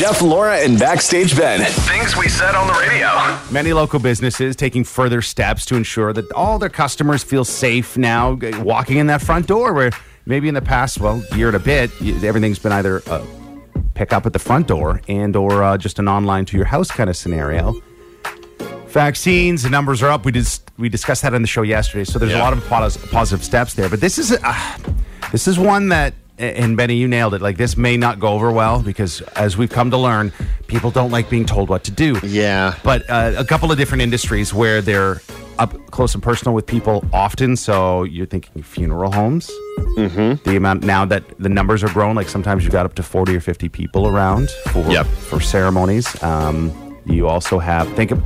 Jeff, Laura, and Backstage Ben. Things we said on the radio. Many local businesses taking further steps to ensure that all their customers feel safe now walking in that front door where maybe in the past, well, year and a bit, everything's been either uh, pick up at the front door and or uh, just an online to your house kind of scenario. Vaccines, the numbers are up. We just we discussed that on the show yesterday. So there's a lot of pos- positive steps there. But this is uh, this is one that and Benny, you nailed it. Like this may not go over well because, as we've come to learn, people don't like being told what to do. Yeah. But uh, a couple of different industries where they're up close and personal with people often. So you're thinking funeral homes. Mm-hmm. The amount now that the numbers are growing, like sometimes you've got up to 40 or 50 people around for Yep. for ceremonies. Um, you also have think of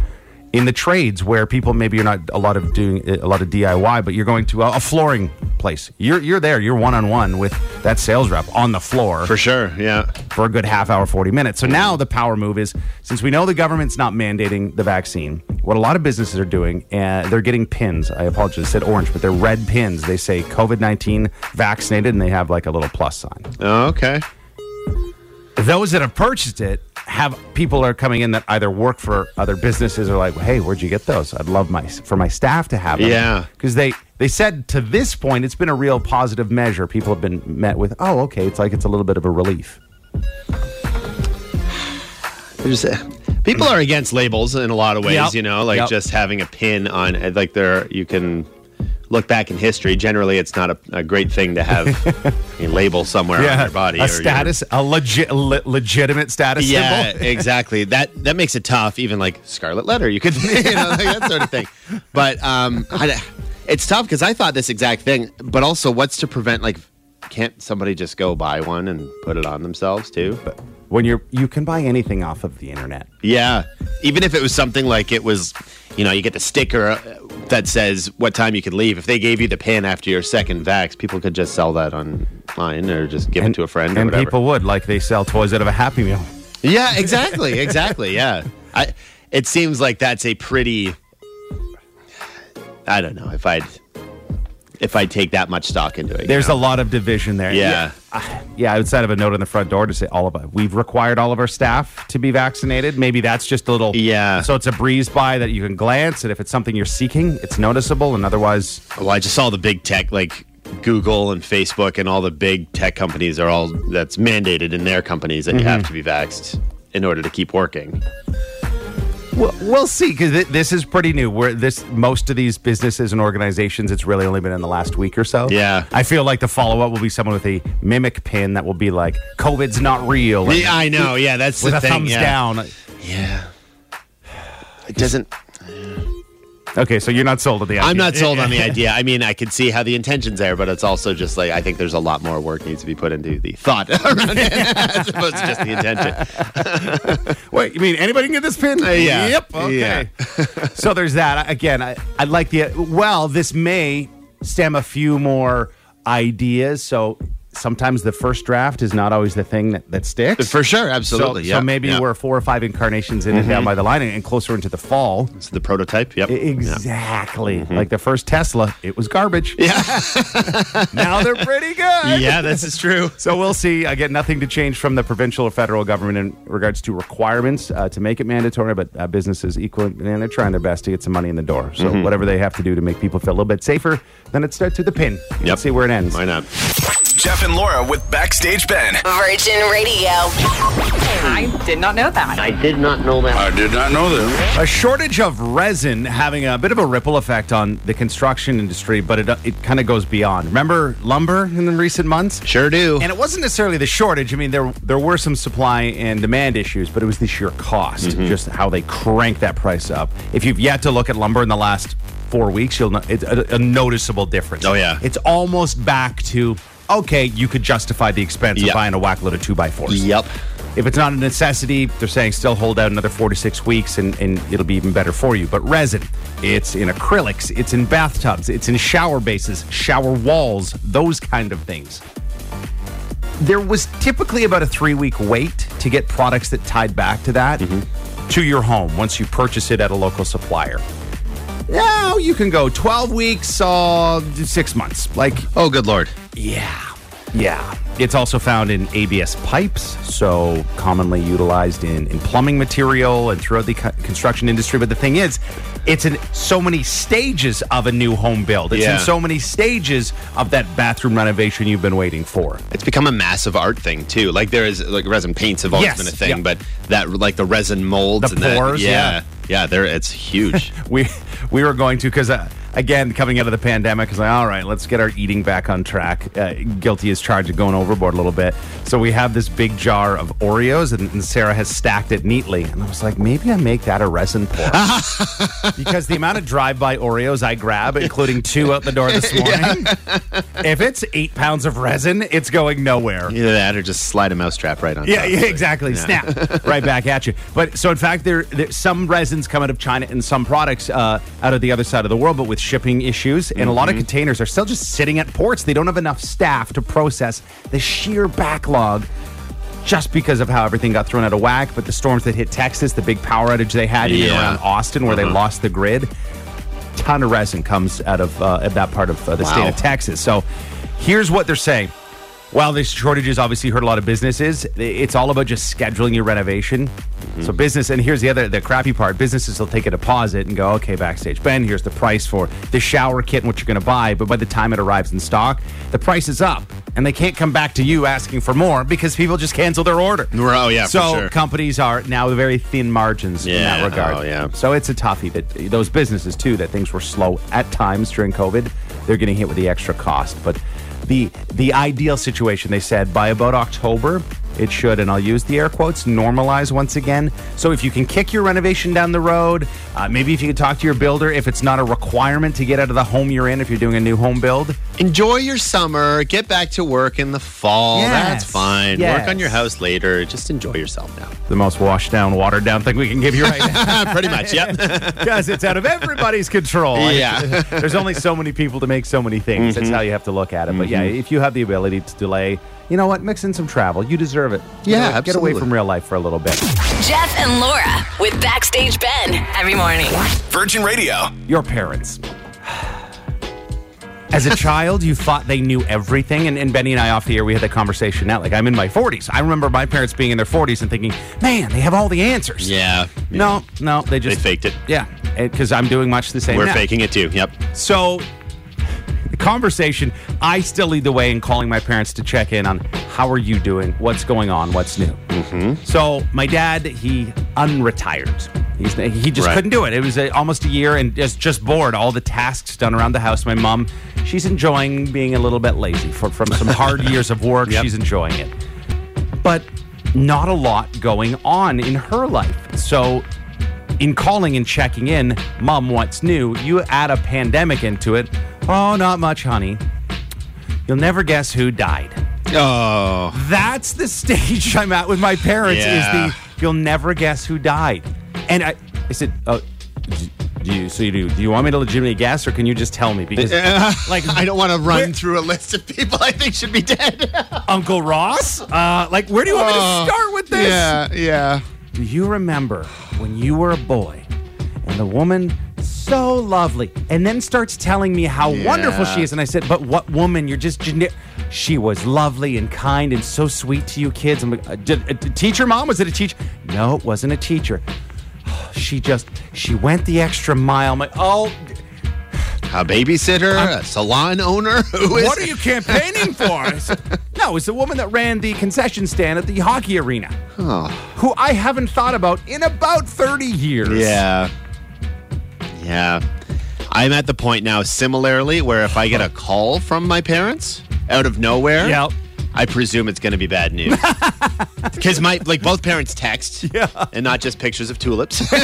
in the trades where people maybe you're not a lot of doing a lot of DIY, but you're going to a, a flooring place. You're you're there. You're one on one with that sales rep on the floor For sure. Yeah. for a good half hour, 40 minutes. So now the power move is since we know the government's not mandating the vaccine, what a lot of businesses are doing, uh, they're getting pins. I apologize, I said orange, but they're red pins. They say COVID 19 vaccinated and they have like a little plus sign. Okay. Those that have purchased it have people are coming in that either work for other businesses or like, hey, where'd you get those? I'd love my for my staff to have them. Yeah. because they they said to this point it's been a real positive measure. People have been met with, oh, okay, it's like it's a little bit of a relief. There's, uh, people are against labels in a lot of ways, Yep. you know, like Yep. just having a pin on, like there, you can look back in history. Generally, it's not a, a great thing to have a label somewhere on your body. a or your- status, a legit, le- legitimate status Yeah, symbol. exactly. That that makes it tough. Even like Scarlet Letter, you could, you know, like that sort of thing. But um, I, it's tough because I thought this exact thing. But also, what's to prevent like? Can't somebody just go buy one and put it on themselves too? But when you're, you can buy anything off of the internet. Yeah, even if it was something like it was, you know, you get the sticker uh, that says what time you can leave. If they gave you the pin after your second vax, people could just sell that online or just give it to a friend or and people would like they sell toys out of a Happy Meal. Yeah, exactly, exactly. Yeah, I. It seems like that's a pretty. I don't know if I'd if I'd take that much stock into it. you There's know? a lot of division there. Yeah. yeah, yeah. Outside of a note on the front door to say all of us, we've required all of our staff to be vaccinated. Maybe that's just a little. Yeah. So it's a breeze by that you can glance, and if it's something you're seeking, it's noticeable, and otherwise, Well, I just saw the big tech like Google and Facebook and all the big tech companies are all that's mandated in their companies that you Mm-hmm. have to be vaxxed in order to keep working. We'll, we'll see because th- this is pretty new. Where this most of these businesses and organizations, it's really only been in the last week or so. Yeah. I feel like the follow up will be someone with a mimic pin that will be like "COVID's not real" and Yeah, I know. Yeah, that's with the a thing. thumbs yeah. down. Yeah. It doesn't. Okay, so you're not sold on the idea. I'm not sold on the idea. I mean, I could see how the intentions are, but it's also just like I think there's a lot more work needs to be put into the thought around it as opposed to just the intention. Wait, you mean anybody can get this pin? yeah. Yep. Okay. Yeah. so there's that. Again, I, I like the. Well, this may stem a few more ideas. So sometimes the first draft is not always the thing that, that sticks. For sure, So, absolutely. so yeah, maybe yeah. Mm-hmm. we're four or five incarnations in and down by the line and, closer into the fall. It's the prototype. Yep. Exactly. Like the first Tesla, it was garbage. Yeah. now they're pretty good. yeah, this is true. So we'll see. Again, nothing to change from the provincial or federal government in regards to requirements uh, to make it mandatory, but uh, businesses equal and they're trying their best to get some money in the door. So Mm-hmm. whatever they have to do to make people feel a little bit safer, then it starts with the pin. Yep. Let's see where it ends. Why not? Jeff and Laura with Backstage Ben. Virgin Radio. I did not know that. I did not know that. I did not know that. A shortage of resin having a bit of a ripple effect on the construction industry, but it, it kind of goes beyond. Remember lumber in the recent months? Sure do. And it wasn't necessarily the shortage. I mean, there there were some supply and demand issues, but it was the sheer cost, Mm-hmm. just how they cranked that price up. If you've yet to look at lumber in the last four weeks, you'll know it's a, a noticeable difference. Oh, yeah. it's almost back to okay. You could justify the expense of buying a whack load of two by fours. Yep. If it's not a necessity, they're saying still hold out another four to six weeks and, and it'll be even better for you. But resin, it's in acrylics, it's in bathtubs, it's in shower bases, shower walls, those kind of things. There was typically about a three week wait to get products that tied back to that mm-hmm. to your home once you purchase it at a local supplier. Now you can go 12 weeks, uh, six months. Like, Oh, good lord. yeah. Yeah. It's also found in ABS pipes, so commonly utilized in, in plumbing material and throughout the co- construction industry. But the thing is, it's in so many stages of a new home build. It's Yeah. in so many stages of that bathroom renovation you've been waiting for. It's become a massive art thing too. Like there is like resin paints have always Yes, been a thing, yeah. but that like the resin molds The and that- pores, yeah, yeah. yeah, there it's huge. we we were going to because uh, again coming out of the pandemic is like all right let's get our eating back on track uh, guilty as charged of going overboard a little bit so we have this big jar of oreos and, and sarah has stacked it neatly and i was like maybe i make that a resin pour because the amount of drive-by oreos i grab including two out the door this morning if it's eight pounds of resin it's going nowhere Either that or just slide a mousetrap right on. yeah, top. yeah, exactly. Snap right back at you. But so in fact, there, there some resins come out of China and some products uh, out of the other side of the world, but with shipping issues, and a lot of containers are still just sitting at ports. They don't have enough staff to process the sheer backlog. Just because of how everything got thrown out of whack, but the storms that hit Texas, the big power outage they had Yeah. around Austin, where they lost the grid, ton of resin comes out of uh, that part of uh, the state of Texas. So here's what they're saying. While this shortages obviously hurt a lot of businesses, it's all about just scheduling your renovation. Mm-hmm. So business, and here's the other the crappy part: businesses will take a deposit and go, "Okay, backstage Ben, here's the price for the shower kit and what you're going to buy." But by the time it arrives in stock, the price is up, and they can't come back to you asking for more because people just cancel their order. Oh, yeah, for So sure. companies are now very thin margins in that oh, regard. oh, yeah. So it's a toughie that those businesses too that things were slow at times during COVID. They're getting hit with the extra cost, but the the ideal situation they said by about October it should, and I'll use the air quotes, normalize once again. So if you can kick your renovation down the road, uh, maybe if you could talk to your builder, if it's not a requirement to get out of the home you're in, if you're doing a new home build, Enjoy your summer. Get back to work in the fall. That's fine. yes. Work on your house later. Just enjoy yourself now. the most washed down, watered down thing we can give you right now. Pretty much. Yep. because it's out of everybody's control. Yeah. There's only so many people to make so many things. That's how you have to look at it. But yeah, if you have the ability to delay, you know what? Mix in some travel. You deserve it. You Yeah, know what? Get away from real life for a little bit. Jeff and Laura with Backstage Ben. Every morning. Virgin Radio. Your parents. As a child, you thought they knew everything. And, and Benny and I off the air, we had that conversation now. Like, I'm in my 40s. I remember my parents being in their 40s and thinking, man, they have all the answers. yeah. No, no, they just. They faked it. Yeah. Because I'm doing much the same We're now. faking it too. Yep. So, the conversation, I still lead the way in calling my parents to check in on how are you doing, what's going on, what's new. Mm-hmm. So, my dad, he unretired. He's, he just Right. couldn't do it. It was uh almost a year and just just bored. All the tasks done around the house. My mom, she's enjoying being a little bit lazy for, from some hard years of work. Yep. She's enjoying it, but not a lot going on in her life. So in calling and checking in, Mom, what's new? You add a pandemic into it. Oh, not much, honey. You'll never guess who died. Oh. That's the stage I'm at with my parents. Yeah. Is the you'll never guess who died? And I, I said, oh, do you so you do? Do you want me to legitimately guess, or can you just tell me? Because like I don't want to run Where- through a list of people I think should be dead. Uncle Ross, uh, like where do you want me Oh, to start with this? Yeah. Yeah. Do you remember when you were a boy and the woman so lovely and then starts telling me how Yeah. wonderful she is and I said, "But what woman? You're just gene- she was lovely and kind and so sweet to you kids." I'm like, "Uh, did, a teacher mom was it a teacher? No, it wasn't a teacher. She just she went the extra mile. I'm like, "Oh, A babysitter, a salon owner. Who is what are you campaigning for?" Said, no, it's the woman that ran the concession stand at the hockey arena. Who I haven't thought about in about 30 years. Yeah. Yeah. I'm at the point now, similarly, where if I get a call from my parents out of nowhere, Yep. I presume it's going to be bad news. Because my like both parents text, and not just pictures of tulips.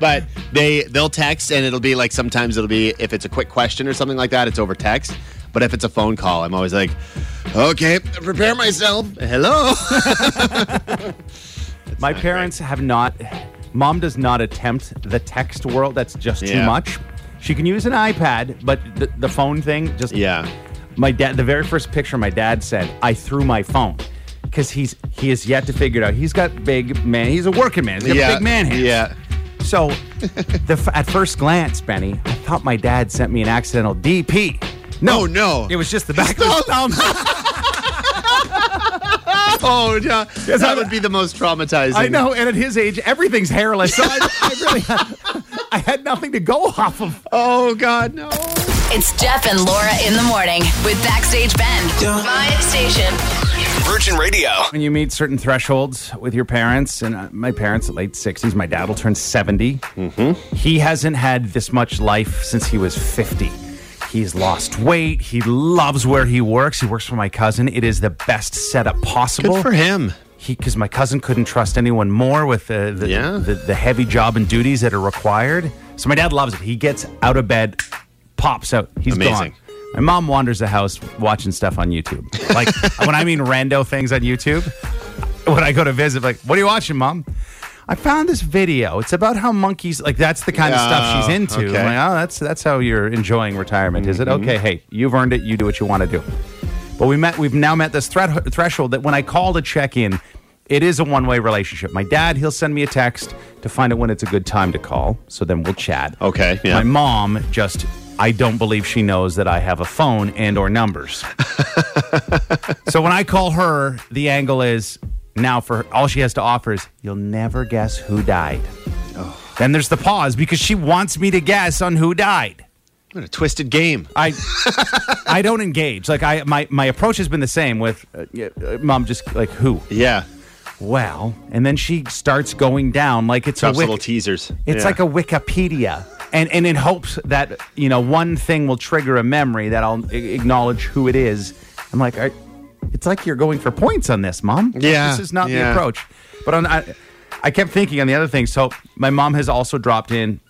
but they they'll text, and it'll be like sometimes it'll be if it's a quick question or something like that, it's over text. But if it's a phone call, I'm always like, okay, prepare myself. Hello. My parents have not. Mom does not attempt the text world. That's just too Yeah. much. She can use an iPad, but the, the phone thing just. yeah. My dad. The very first picture my dad said I threw my phone because he's he has yet to figure it out. He's got big man. He's a working man. He's got yeah. big man hands. Yeah. So, the, f- at first glance, Benny, I thought my dad sent me an accidental DP. No, Oh, no. It was just the back of his thumb. Oh, yeah. Yes, that I- would be the most traumatizing. I know, and at his age, everything's hairless. So I, I really had, I had nothing to go off of. Oh, God, no. It's Jeff and Laura in the morning with Backstage Ben. My station. Virgin Radio. When you meet certain thresholds with your parents, and uh, my parents late 60s, my dad will turn 70. Mm-hmm. He hasn't had this much life since he was 50. He's lost weight. He loves where he works. He works for my cousin. It is the best setup possible. Good for him. he because my cousin couldn't trust anyone more with the the, Yeah. the the heavy job and duties that are required. So my dad loves it. He gets out of bed, pops out. He's Amazing. gone. My mom wanders the house watching stuff on YouTube. Like when I mean rando things on YouTube, when I go to visit, like, what are you watching, mom? I found this video. It's about how monkeys like that's the kind of stuff she's into. I'm. Mm-hmm. like, oh, that's that's how you're enjoying retirement, is it? Okay, hey, you've earned it. You do what you want to do. But we met. We've now met this threat, threshold that when I call to check in, it is a one way relationship. My dad, he'll send me a text to find out when it's a good time to call. So then we'll chat. Okay, yeah. My mom just. I don't believe she knows that I have a phone and or numbers. so when I call her, the angle is now for all she has to offer is you'll never guess who died. Then there's the pause because she wants me to guess on who died. What a twisted game. I I don't engage. Like I my my approach has been the same with uh, yeah, uh, mom just like who? Yeah. Well, and then she starts going down like it's Drops a wik- little teasers. it's Yeah. like a Wikipedia. And and in hopes that you know one thing will trigger a memory that I'll a- acknowledge who it is. I'm like I, it's like you're going for points on this, mom. Yeah, This is not the approach. But on I, I kept thinking on the other thing. So my mom has also dropped in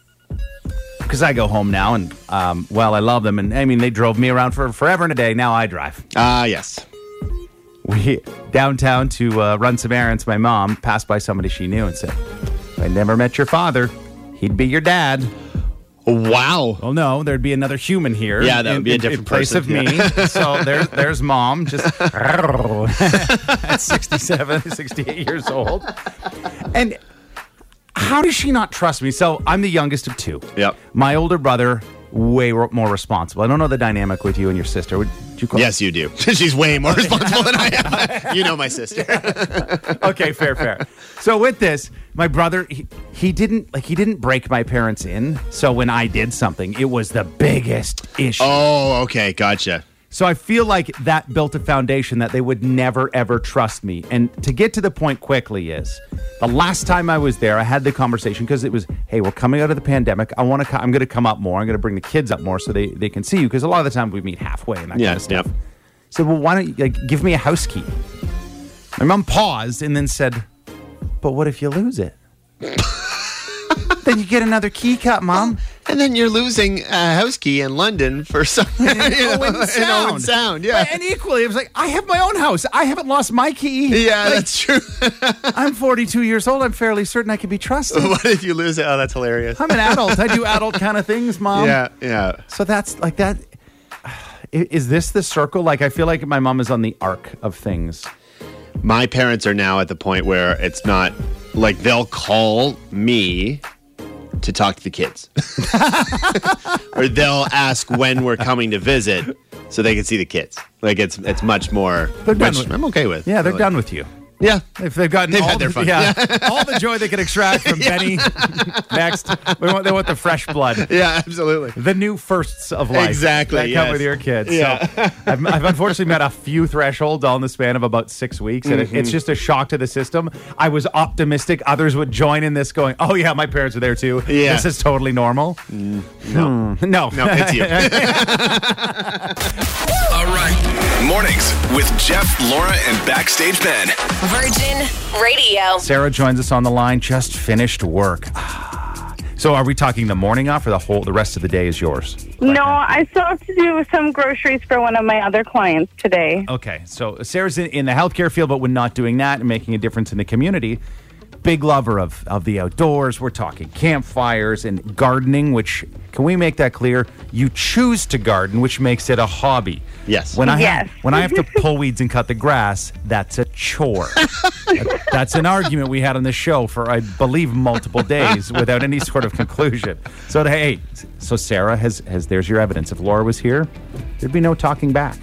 because I go home now, and um, well, I love them, and I mean they drove me around for forever and a day. Now I drive. Ah, yes. We downtown to uh, run some errands. My mom passed by somebody she knew and said, I never met your father, he'd be your dad." Wow. Well, no, there'd be another human here. Yeah, that would in- be a different in place person, of me. so there's there's mom, just at 67, 68 years old, and how does she not trust me? So I'm the youngest of two. Yep. My older brother, way more responsible. I don't know the dynamic with you and your sister. Would you call? Yes, you do. She's way more responsible than I am. You know my sister. okay, fair, fair. So with this, my brother, he, he didn't like he didn't break my parents in. So when I did something, it was the biggest issue. Oh, okay. Gotcha. So I feel like that built a foundation that they would never ever trust me. And to get to the point quickly is the last time I was there, I had the conversation because it was, hey, we're coming out of the pandemic. I want to, I'm going to come up more. I'm going to bring the kids up more so they, they can see you because a lot of the time we meet halfway and that Yeah, kind of stuff. yep. So well, why don't you like, give me a house key? My mom paused and then said, "But what if you lose it?" then you get another key cut, mom. And then you're losing a house key in London for some you know, Owen Owen Sound. Yeah. And equally, it was like, I have my own house. I haven't lost my key. Yeah, Like, that's true. I'm 42 years old. I'm fairly certain I can be trusted. what if you lose it? Oh, that's hilarious. I'm an adult. I do adult kind of things, mom. Yeah, yeah. So that's like that. Is this the circle? Like, I feel like my mom is on the arc of things. My parents are now at the point where it's not like they'll call me to talk to the kids, or they'll ask when we're coming to visit so they can see the kids. Like it's it's much more. They're done with- I'm okay with. Yeah, they're Like, done with you. Yeah, If they've gotten They've all had their the, fun. yeah, all the joy they can extract from Benny. Next, we want, they want the fresh blood. yeah, absolutely. the new firsts of life Exactly, that come with your kids. Yeah. So I've, I've unfortunately met a few thresholds all in the span of about six weeks, and Mm-hmm. it's just a shock to the system. I was optimistic others would join in this, going, "Oh yeah, my parents are there too. Yeah. This is totally normal." No, No, no, it's you. All right. Mornings with Jeff, Laura, and Backstage Ben. Virgin Radio. Sarah joins us on the line. Just finished work. So, are we talking the morning off, or the whole? The rest of the day is yours. No, I still have to do some groceries for one of my other clients today. Okay, so Sarah's in, in the healthcare field, but when not doing that and making a difference in the community, big lover of, of the outdoors. We're talking campfires and gardening, which, can we make that clear? You choose to garden, which makes it a hobby. Yes. When I Yes. have, when I have to pull weeds and cut the grass, that's a chore. that's an argument we had on the show for, I believe, multiple days without any sort of conclusion. So, hey, so Sarah has, has there's your evidence. If Laura was here, there'd be no talking back.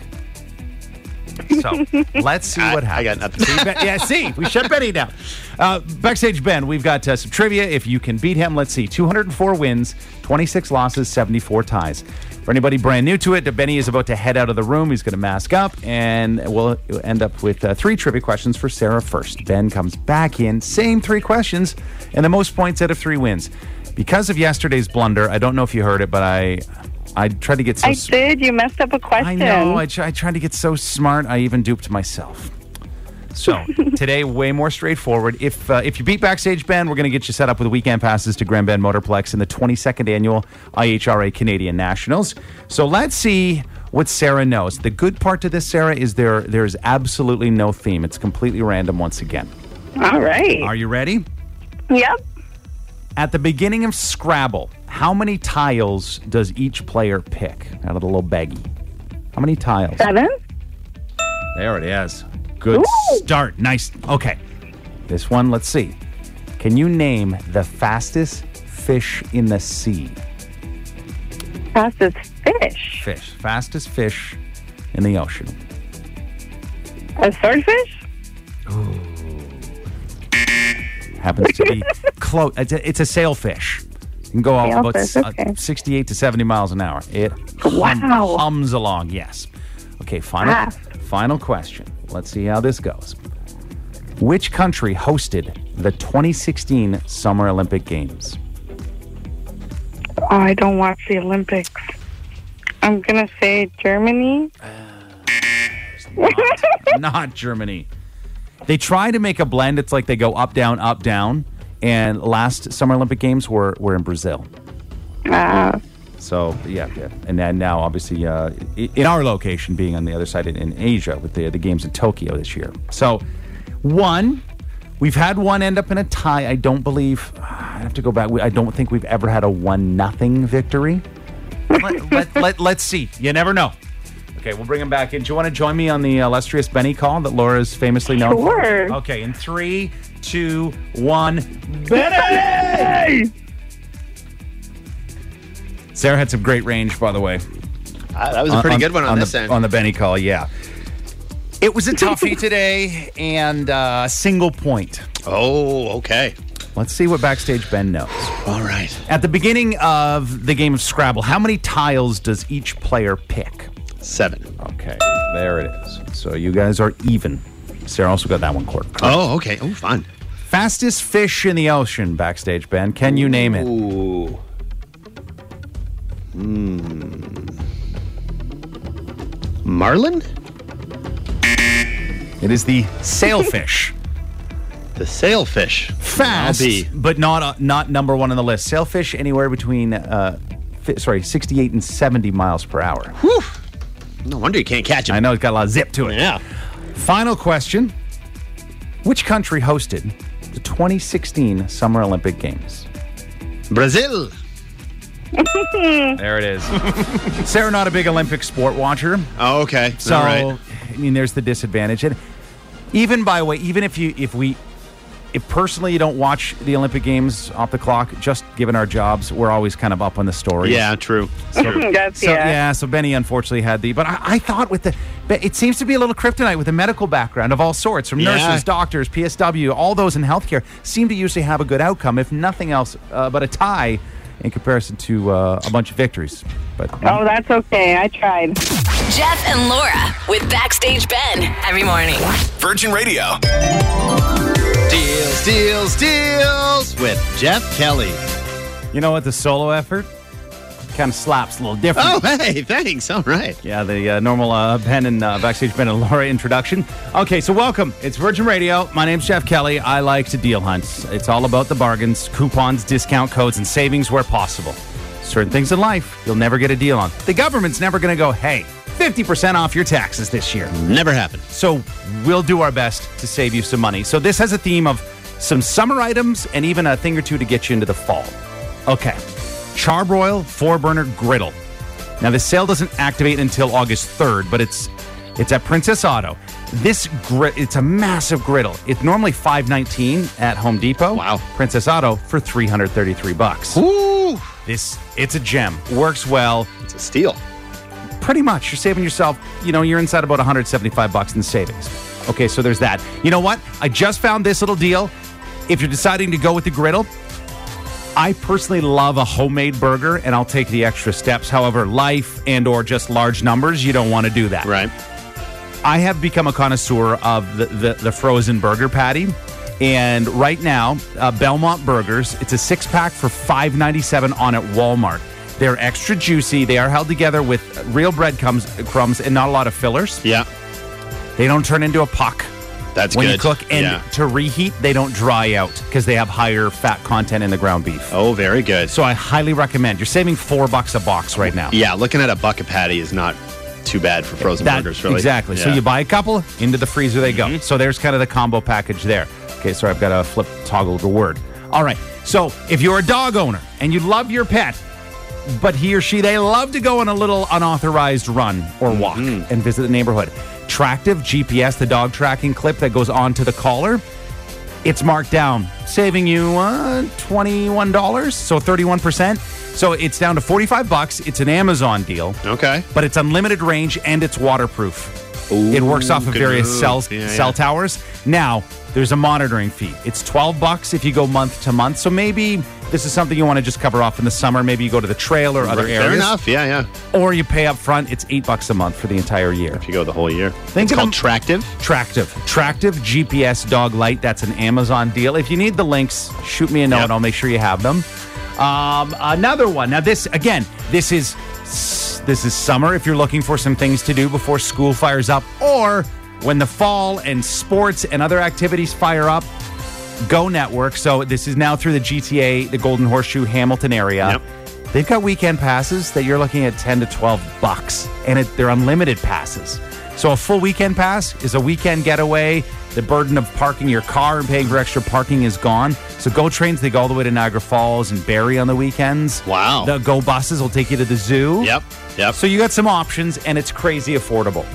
So let's see what happens. I got nothing. See, Ben- yeah, see, we shut Benny down. Uh, backstage Ben, we've got uh, some trivia. If you can beat him, let's see, 204 wins, 26 losses, 74 ties. For anybody brand new to it, Benny is about to head out of the room. He's going to mask up, and we'll end up with uh, three trivia questions for Sarah first. Ben comes back in, same three questions, and the most points out of three wins. Because of yesterday's blunder, I don't know if you heard it, but I I tried to get so I sm- did. You messed up a question. I know. I, try, I tried to get so smart. I even duped myself. So today, way more straightforward. If uh, if you beat Backstage Ben, we're going to get you set up with weekend passes to Grand Bend Motorplex in the 22nd annual IHRA Canadian Nationals. So let's see what Sarah knows. The good part to this, Sarah, is there there is absolutely no theme. It's completely random once again. All right. Are you ready? Yep. At the beginning of Scrabble, how many tiles does each player pick out of the little baggie? How many tiles? Seven. There it is. Good Ooh. start. Nice. Okay. This one, let's see. Can you name the fastest fish in the sea? Fastest fish. Fish. Fastest fish in the ocean. A swordfish. Happens to be close. It's a, it's a sailfish. You can go out about s- uh, okay. 68 to 70 miles an hour. It hum- Wow. hums along, yes. Okay, final, Ah. final question. Let's see how this goes. Which country hosted the 2016 Summer Olympic Games? I don't watch the Olympics. I'm gonna say Germany. not Germany. They try to make a blend. It's like they go up, down, up, down. And last Summer Olympic Games were, were in Brazil. Uh, So yeah, yeah. and then now obviously uh, in our location being on the other side in, in Asia with the the games in Tokyo this year. So one, we've had one end up in a tie. I don't believe. I have to go back. I don't think we've ever had a one nothing victory. let, let, let, let's see. You never know. Okay, we'll bring him back in. Do you want to join me on the illustrious Benny call that Laura's famously known for? Sure. Okay, in three, two, one, Benny! Sarah had some great range, by the way. Ah, that was a pretty good one on, this the, end. On the Benny call, yeah. It was a toughie today and uh, single point. oh, okay. Let's see what Backstage Ben knows. All right. At the beginning of the game of Scrabble, how many tiles does each player pick? Seven. Okay, there it is. So you guys are even. Sarah also got that one correct. Oh, okay. Oh, fun. Fastest fish in the ocean, Backstage Ben. Can you name it? Ooh. Hmm. Marlin? It is the sailfish. The sailfish. Fast, but not uh, not number one on the list. Sailfish anywhere between uh, fi- sorry, 68 and 70 miles per hour. Whew. No wonder you can't catch him. I know it's got a lot of zip to it. Yeah. Final question: Which country hosted the 2016 Summer Olympic Games? Brazil. There it is. Sarah, not a big Olympic sport watcher. Oh, okay. So All right. I mean, there's the disadvantage, and even by the way, even if you if we if personally you don't watch the Olympic Games off the clock, just given our jobs, we're always kind of up on the stories. Yeah, true. That's, So yeah. yeah. so Benny unfortunately had the, but I, I thought with the, it seems to be a little kryptonite with a medical background of all sorts, from Yeah. nurses, doctors, PSW, all those in healthcare seem to usually have a good outcome, if nothing else, uh, but a tie in comparison to uh, a bunch of victories. But Oh, that's okay. I tried. Jeff and Laura with Backstage Ben every morning. Virgin Radio. Deals, deals, deals with Jeff Kelly. you know what, the solo effort kind of slaps a little different. Oh, hey, thanks. All right. Yeah, the uh, normal uh, Ben and uh, backstage Ben and Laura introduction. Okay, so welcome. It's Virgin Radio. My name's Jeff Kelly. I like to deal hunt. It's all about the bargains, coupons, discount codes, and savings where possible. Certain things in life you'll never get a deal on. The government's never going to go, hey, 50% off your taxes this year. Never happened. So we'll do our best to save you some money. So this has a theme of some summer items, and even a thing or two to get you into the fall. Okay. Charbroil four burner griddle. Now the sale doesn't activate until August 3rd, but it's it's at Princess Auto. This gri- it's a massive griddle. It's normally 519 at Home Depot. Wow. Princess Auto for 333 bucks. Ooh, This it's a gem. Works well. it's a steal. Pretty much you're saving yourself, you know, you're inside about 175 bucks in savings. Okay, so there's that. You know what? I just found this little deal. If you're deciding to go with the griddle, I personally love a homemade burger and I'll take the extra steps. However, life and or just large numbers, you don't want to do that. Right. I have become a connoisseur of the, the, the frozen burger patty. And right now, uh, Belmont Burgers, it's a six pack for five ninety seven on at Walmart. They're extra juicy. They are held together with real breadcrumbs crumbs and not a lot of fillers. Yeah, They don't turn into a puck that's when good. you cook. And yeah. to reheat, they don't dry out because they have higher fat content in the ground beef. Oh, very good. So I highly recommend. You're saving four bucks a box right now. Yeah, looking at a bucket patty is not too bad for frozen That- burgers, really. Exactly. So you buy a couple, into the freezer they go. Mm-hmm. So there's kind of the combo package there. Okay, sorry, I've got to flip toggle the word. All right. So if you're a dog owner and you love your pet, but he or she they love to go on a little unauthorized run or walk mm-hmm. and visit the neighborhood. Tractive GPS, the dog tracking clip that goes onto the collar, it's marked down, saving you uh, $21, so 31%. So it's down to 45 bucks. It's an Amazon deal Okay. but it's unlimited range and it's waterproof. it works off of various move. cell Yeah, cell yeah. towers. Now, there's a monitoring fee. It's 12 bucks if you go month to month. So maybe this is something you want to just cover off in the summer. Maybe you go to the trail or other Fair areas. enough. Yeah, yeah. Or you pay up front. It's 8 bucks a month for the entire year. If you go the whole year. Think it's called them- Tractive. Tractive. Tractive GPS dog light. That's an Amazon deal. If you need the links, shoot me a note. Yep. I'll make sure you have them. Um, another one. Now this again. This is this is summer. If you're looking for some things to do before school fires up, or when the fall and sports and other activities fire up, Go Network. So this is now through the GTA, the Golden Horseshoe, Hamilton area. Yep. They've got weekend passes that you're looking at 10 to 12 bucks, and it, they're unlimited passes. So a full weekend pass is a weekend getaway. The burden of parking your car and paying for extra parking is gone. So Go trains, they go all the way to Niagara Falls and Barrie on the weekends. Wow. The Go buses will take you to the zoo. Yep. Yep. So you got some options, and it's crazy affordable.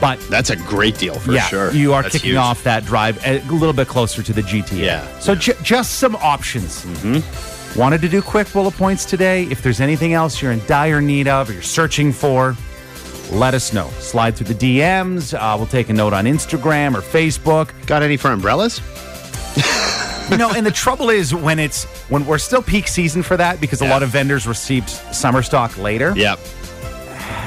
But That's a great deal for yeah, sure. you are That's kicking huge. off that drive a little bit closer to the GT. Yeah, So ju- just some options. Mm-hmm. Wanted to do quick bullet points today. If there's anything else you're in dire need of or you're searching for, let us know. Slide through the DMs. Uh, we'll take a note on Instagram or Facebook. Got any for umbrellas? You know, and the trouble is when it's when we're still peak season for that because a lot of vendors received summer stock later. Yep.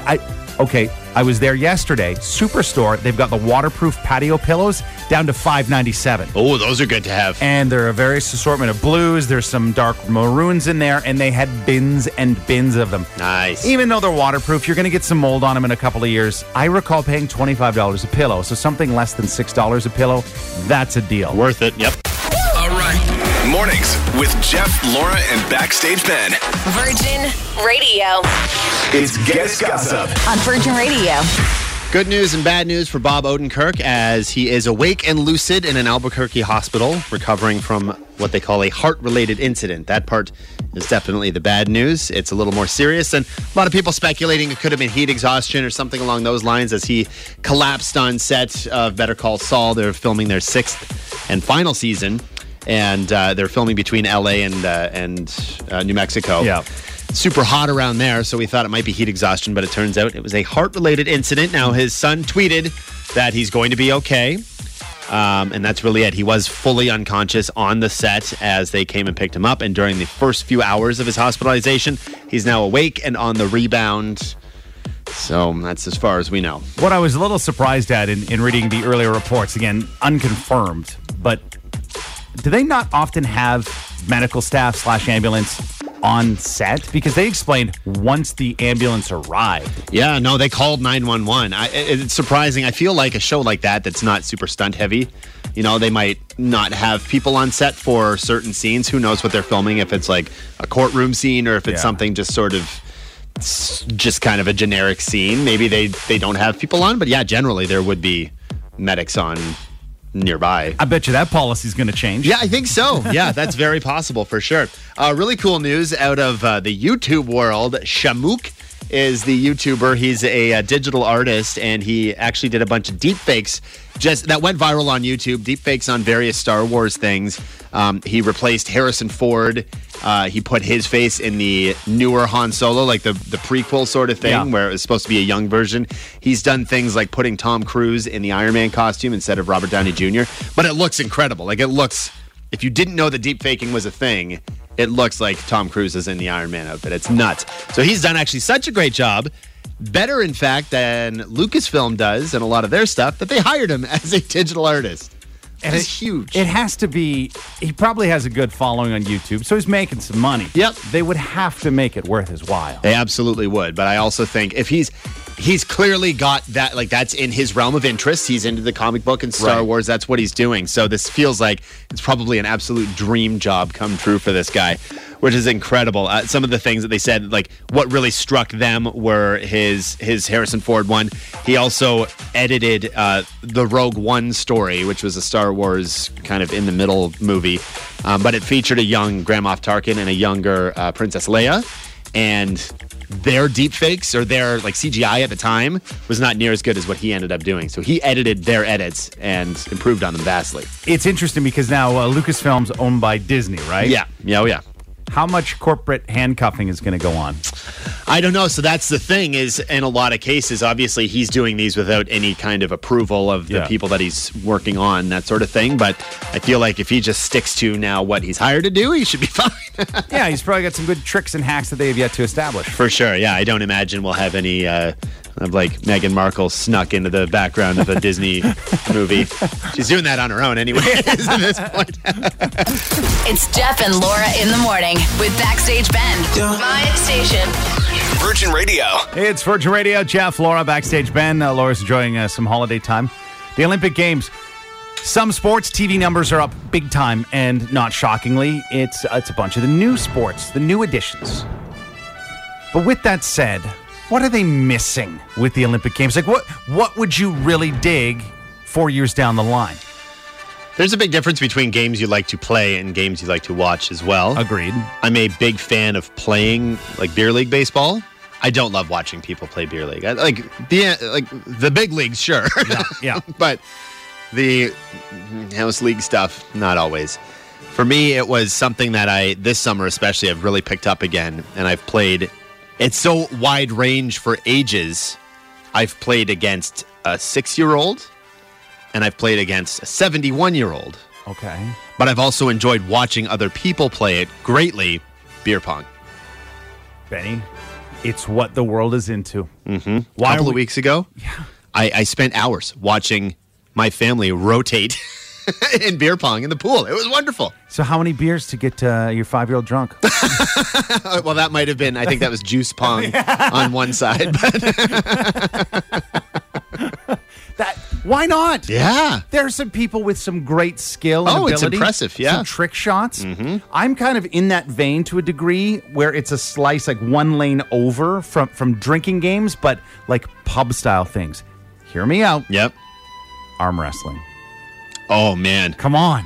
I okay. I was there yesterday. Superstore. They've got the waterproof patio pillows down to five ninety seven. Oh, those are good to have. and there are various assortment of blues. There's some dark maroons in there, and they had bins and bins of them. Nice. Even though they're waterproof, you're going to get some mold on them in a couple of years. I recall paying $25 a pillow, so something less than $6 a pillow, that's a deal. Worth it. Yep. All right. Mornings with Jeff, Laura, and Backstage Ben. Virgin Radio. It's Guest Gossip. On Virgin Radio. Good news and bad news for Bob Odenkirk as he is awake and lucid in an Albuquerque hospital, recovering from what they call a heart related incident. That part is definitely the bad news. It's a little more serious, and a lot of people speculating it could have been heat exhaustion or something along those lines as he collapsed on set of Better Call Saul. They're filming their sixth and final season, and uh, they're filming between LA and, uh, and uh, New Mexico Yeah. super hot around there, so we thought it might be heat exhaustion, but it turns out it was a heart related incident. Now, his son tweeted that he's going to be okay. Um, and that's really it. He was fully unconscious on the set as they came and picked him up. And during the first few hours of his hospitalization, he's now awake and on the rebound. So that's as far as we know. What I was a little surprised at in, in reading the earlier reports, again, unconfirmed, but do they not often have medical staff slash ambulance on set? Because they explained once the ambulance arrived. Yeah, no, they called 911. I, it- it's surprising. I feel like a show like that that's not super stunt heavy, you know, they might not have people on set for certain scenes. Who knows what they're filming, if it's like a courtroom scene or if it's Yeah. something just sort of just kind of a generic scene. Maybe they, they don't have people on, but yeah, generally there would be medics on nearby. I bet you that policy's going to change. Yeah, I think so. Yeah, that's very possible for sure. Uh, really cool news out of uh, the YouTube world. Shamook is the YouTuber. He's a, uh digital artist, and he actually did a bunch of deep fakes just that went viral on YouTube. Deep fakes on various Star Wars things. Um, he replaced Harrison Ford. Uh, he put his face in the newer Han Solo, like the the prequel sort of thing, Yeah. where it was supposed to be a young version. He's done things like putting Tom Cruise in the Iron Man costume instead of Robert Downey Jr. But it looks incredible. Like it looks. If you didn't know that deep faking was a thing, it looks like Tom Cruise is in the Iron Man outfit. It's nuts. So he's done actually such a great job. Better, in fact, than Lucasfilm does and a lot of their stuff, that they hired him as a digital artist. And it's huge. It has to be. He probably has a good following on YouTube, so he's making some money. Yep. They would have to make it worth his while. They absolutely would, but I also think if he's he's clearly got that like that's in his realm of interest. He's into the comic book and Star Right. Wars. That's what he's doing. So this feels like it's probably an absolute dream job come true for this guy, which is incredible. Uh, some of the things that they said, like what really struck them, were his his Harrison Ford one. He also edited uh, the Rogue One story, which was a Star Wars kind of in the middle movie, um, but it featured a young Grand Moff Tarkin and a younger uh, Princess Leia and their deep fakes or their like CGI at the time was not near as good as what he ended up doing. So he edited their edits and improved on them vastly. It's interesting because now uh, Lucasfilm's owned by Disney, right? Yeah, yeah, oh yeah. How much corporate handcuffing is going to go on? I don't know. So that's the thing is in a lot of cases, obviously he's doing these without any kind of approval of the Yeah. people that he's working on, that sort of thing. But I feel like if he just sticks to now what he's hired to do, he should be fine. yeah, he's probably got some good tricks and hacks that they have yet to establish. For sure. Yeah, I don't imagine we'll have any uh, of like Meghan Markle snuck into the background of a Disney movie. She's doing that on her own anyway. at this point. It's Jeff and Laura in the morning with Backstage Ben. My station. Virgin Radio. It's Virgin Radio. Jeff, Laura, backstage. Ben, uh, Laura's enjoying uh, some holiday time. The Olympic Games. Some sports TV numbers are up big time, and not shockingly, it's uh, it's a bunch of the new sports, the new additions. But with that said, what are they missing with the Olympic Games? Like, what what would you really dig four years down the line? There's a big difference between games you like to play and games you like to watch as well. Agreed. I'm a big fan of playing like beer league baseball. I don't love watching people play beer league. I, like the like the big leagues, sure. Yeah, yeah. but the house league stuff, not always. For me, it was something that I this summer especially I've really picked up again, and I've played. It's so wide range for ages. I've played against a six year old, and I've played against a seventy one year old. Okay. But I've also enjoyed watching other people play it greatly. Beer pong. Benny, it's what the world is into. Mm-hmm. A couple are of weeks ago, I, I spent hours watching my family rotate in beer pong in the pool. It was wonderful. So, how many beers to get uh, your five year old drunk? Well, that might have been, I think that was juice pong on one side. But that why not? yeah. There are some people with some great skill. And Oh, it's impressive, yeah. some trick shots. I'm kind of in that vein to a degree, where it's a slice like one lane over from from drinking games, but like pub style things. Hear me out. Yep. Arm wrestling. Oh, man. Come on.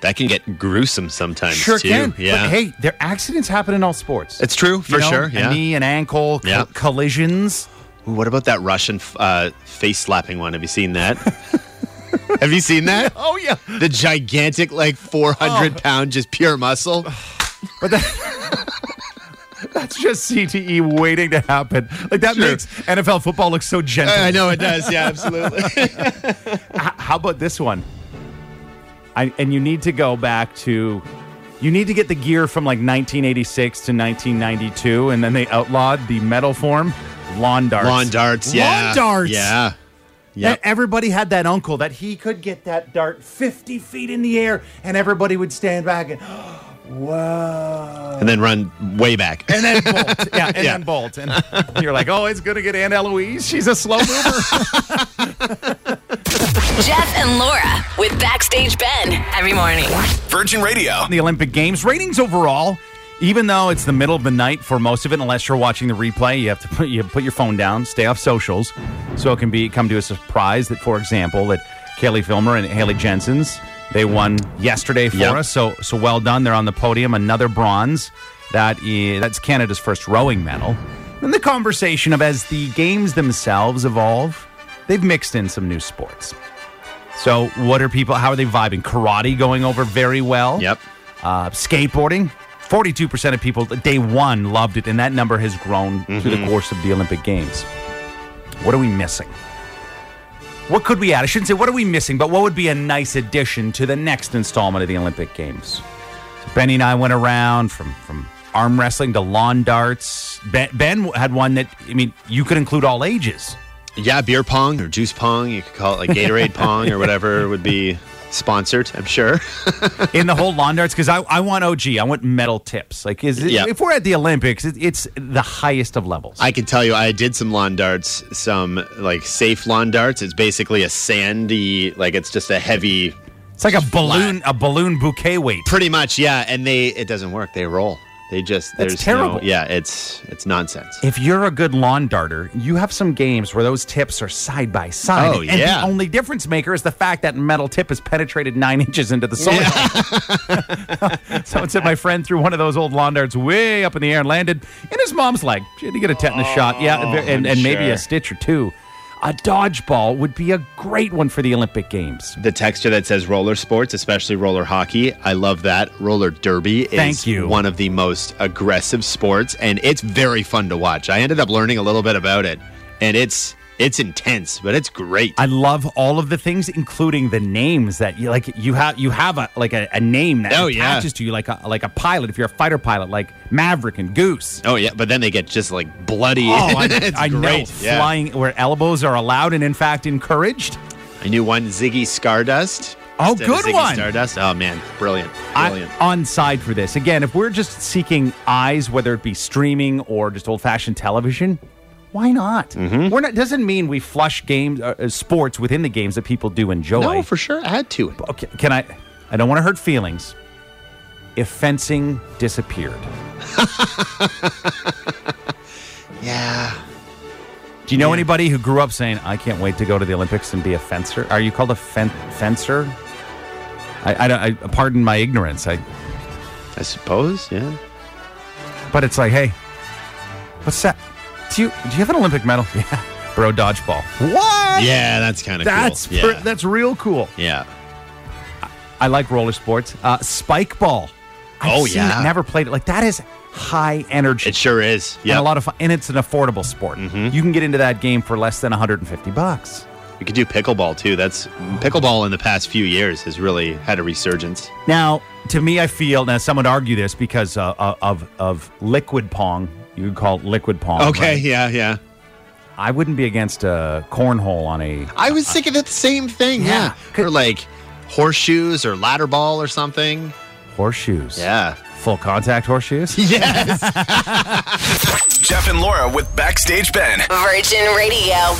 That can get gruesome sometimes, Sure too. can. Yeah. But hey, there accidents happen in all sports. it's true, for You know, sure. A Yeah. knee and ankle co- Yeah. collisions. Ooh, what about that Russian uh, face slapping one? Have you seen that? have you seen that? Oh yeah. The gigantic, like 400 pound, just pure muscle. But that, that's just CTE waiting to happen. Like that Sure. makes NFL football look so gentle. I know it does. Yeah, absolutely. How about this one? I, and you need to go back to, you need to get the gear from like 1986 to 1992, and then they outlawed the metal form, lawn darts. Lawn darts. Yeah. Lawn darts. Yeah. Yeah. Yep. Everybody had that uncle that he could get that dart 50 feet in the air, and everybody would stand back and, whoa. And then run way back. And then bolt. Yeah, and Yeah. then bolt. And you're like, oh, it's going to get Aunt Eloise. She's a slow mover. Jeff and Laura with Backstage Ben every morning. Virgin Radio. the Olympic Games. Ratings overall, even though it's the middle of the night for most of it, unless you're watching the replay, you have to put you put your phone down, stay off socials, so it can be come to a surprise that, for example, that Caileigh Filmer and Haley Janssens. They won yesterday for Yep. us, so so well done. They're on the podium, another bronze. That is that's Canada's first rowing medal. And the conversation of as the games themselves evolve, they've mixed in some new sports. So what are people? How are they vibing? Karate going over very well. Yep. Uh, skateboarding. Forty-two percent of people day one loved it, and that number has grown through the course of the Olympic Games. What are we missing? What could we add? I shouldn't say what are we missing, but what would be a nice addition to the next installment of the Olympic Games? So Benny and I went around from from arm wrestling to lawn darts. Ben, ben had one that I mean you could include all ages. Yeah, beer pong or juice pong. You could call it like Gatorade pong or whatever would be sponsored, I'm sure. in the whole lawn darts because I, I want OG. I want metal tips. Like, is it, if we're at the Olympics, it, it's the highest of levels. I can tell you, I did some lawn darts, some like safe lawn darts. It's basically a sandy, like it's just a heavy, it's like a balloon, a balloon bouquet weight. pretty much, yeah. And they, it doesn't work. They roll. They just, That's there's terrible. No, yeah, it's it's nonsense. If you're a good lawn darter, you have some games where those tips are side by side. Oh, and yeah. the only difference maker is the fact that metal tip has penetrated nine inches into the soil. Someone said my friend threw one of those old lawn darts way up in the air and landed in his mom's leg. She had to get a tetanus shot. Yeah, and, and maybe sure. a stitch or two. A dodgeball would be a great one for the Olympic Games. the texture that says roller sports, especially roller hockey. I love that. Roller derby is Thank you. one of the most aggressive sports and it's very fun to watch. I ended up learning a little bit about it and it's it's intense, but it's great. I love all of the things, including the names that you like. You have you have a like a, a name that Oh, yeah. attaches to you, like a like a pilot. If you're a fighter pilot, like Maverick and Goose. oh yeah, but then they get just like bloody. Oh, I, it's I know. great. Yeah. Flying where elbows are allowed and in fact encouraged. I knew one Ziggy Stardust. Oh, good Ziggy one. Stardust. Oh man, brilliant, I, brilliant. on side for this again. If we're just seeking eyes, whether it be streaming or just old fashioned television. Why not? Mm-hmm. We're not. Doesn't mean we flush games, uh, uh, sports within the games that people do enjoy. no, for sure, add to it. Okay, can I? I don't want to hurt feelings. If fencing disappeared, Yeah. do you know anybody who grew up saying, "I can't wait to go to the Olympics and be a fencer"? Are you called a fen- fencer? I, I, don't- I pardon my ignorance. I, I suppose. Yeah. but it's like, hey, what's that? Do you do you have an Olympic medal? Yeah, bro, dodgeball. What? Yeah, that's kind of that's cool. pr- yeah. that's real cool. yeah. I like roller sports. Uh, spike ball. I've Oh, seen yeah. it, never played it. Like that is high energy. It sure is. and Yeah. a lot of fun, and it's an affordable sport. Mm-hmm. You can get into that game for less than 150 bucks. You could do pickleball too. That's pickleball in the past few years has really had a resurgence. Now, to me, I feel now some would argue this because uh, uh, of of liquid pong. You could call it liquid palm. Okay, right? yeah, yeah. I wouldn't be against a cornhole on a. I was thinking of the same thing. Yeah. Yeah. Or like horseshoes or ladder ball or something. Horseshoes. Yeah. Full contact horseshoes. Yes. Jeff and Laura with Backstage Ben. Virgin Radio.